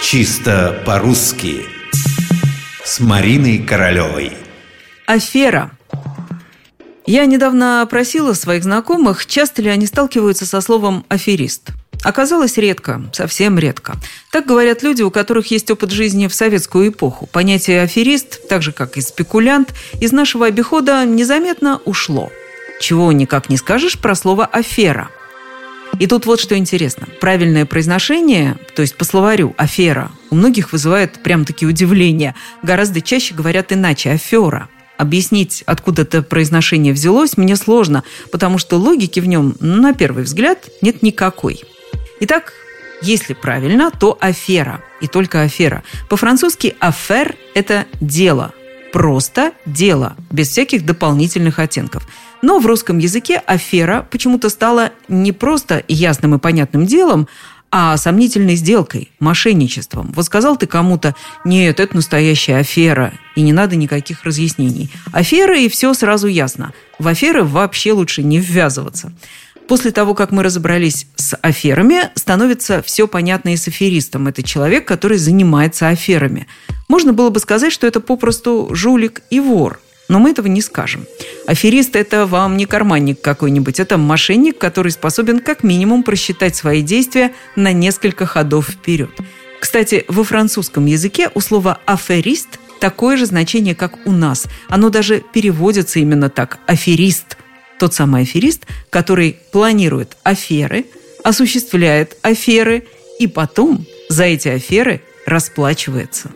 Чисто по-русски С Мариной Королевой Афера Я недавно опросила своих знакомых, часто ли они сталкиваются со словом «аферист». Оказалось редко, совсем редко. Так говорят люди, у которых есть опыт жизни в советскую эпоху. Понятие «аферист», так же как и «спекулянт», из нашего обихода незаметно ушло. Чего никак не скажешь про слово «афера». И тут вот что интересно. Правильное произношение, то есть по словарю «афера», у многих вызывает прям-таки удивление. Гораздо чаще говорят иначе «афера». Объяснить, откуда это произношение взялось, мне сложно, потому что логики в нем, на первый взгляд, нет никакой. Итак, если правильно, то афера. И только афера. По-французски «афер» – это дело. Просто дело, без всяких дополнительных оттенков. Но в русском языке афера почему-то стала не просто ясным и понятным делом, а сомнительной сделкой, мошенничеством. Вот сказал ты кому-то, нет, это настоящая афера, и не надо никаких разъяснений. Афера, и все сразу ясно. В аферы вообще лучше не ввязываться. После того, как мы разобрались с аферами, становится все понятно и с аферистом. Это человек, который занимается аферами. Можно было бы сказать, что это попросту жулик и вор. Но мы этого не скажем. Аферист – это вам не карманник какой-нибудь. Это мошенник, который способен как минимум просчитать свои действия на несколько ходов вперед. Кстати, во французском языке у слова «аферист» такое же значение, как у нас. Оно даже переводится именно так – «аферист», тот самый аферист, который планирует аферы, осуществляет аферы и потом за эти аферы расплачивается.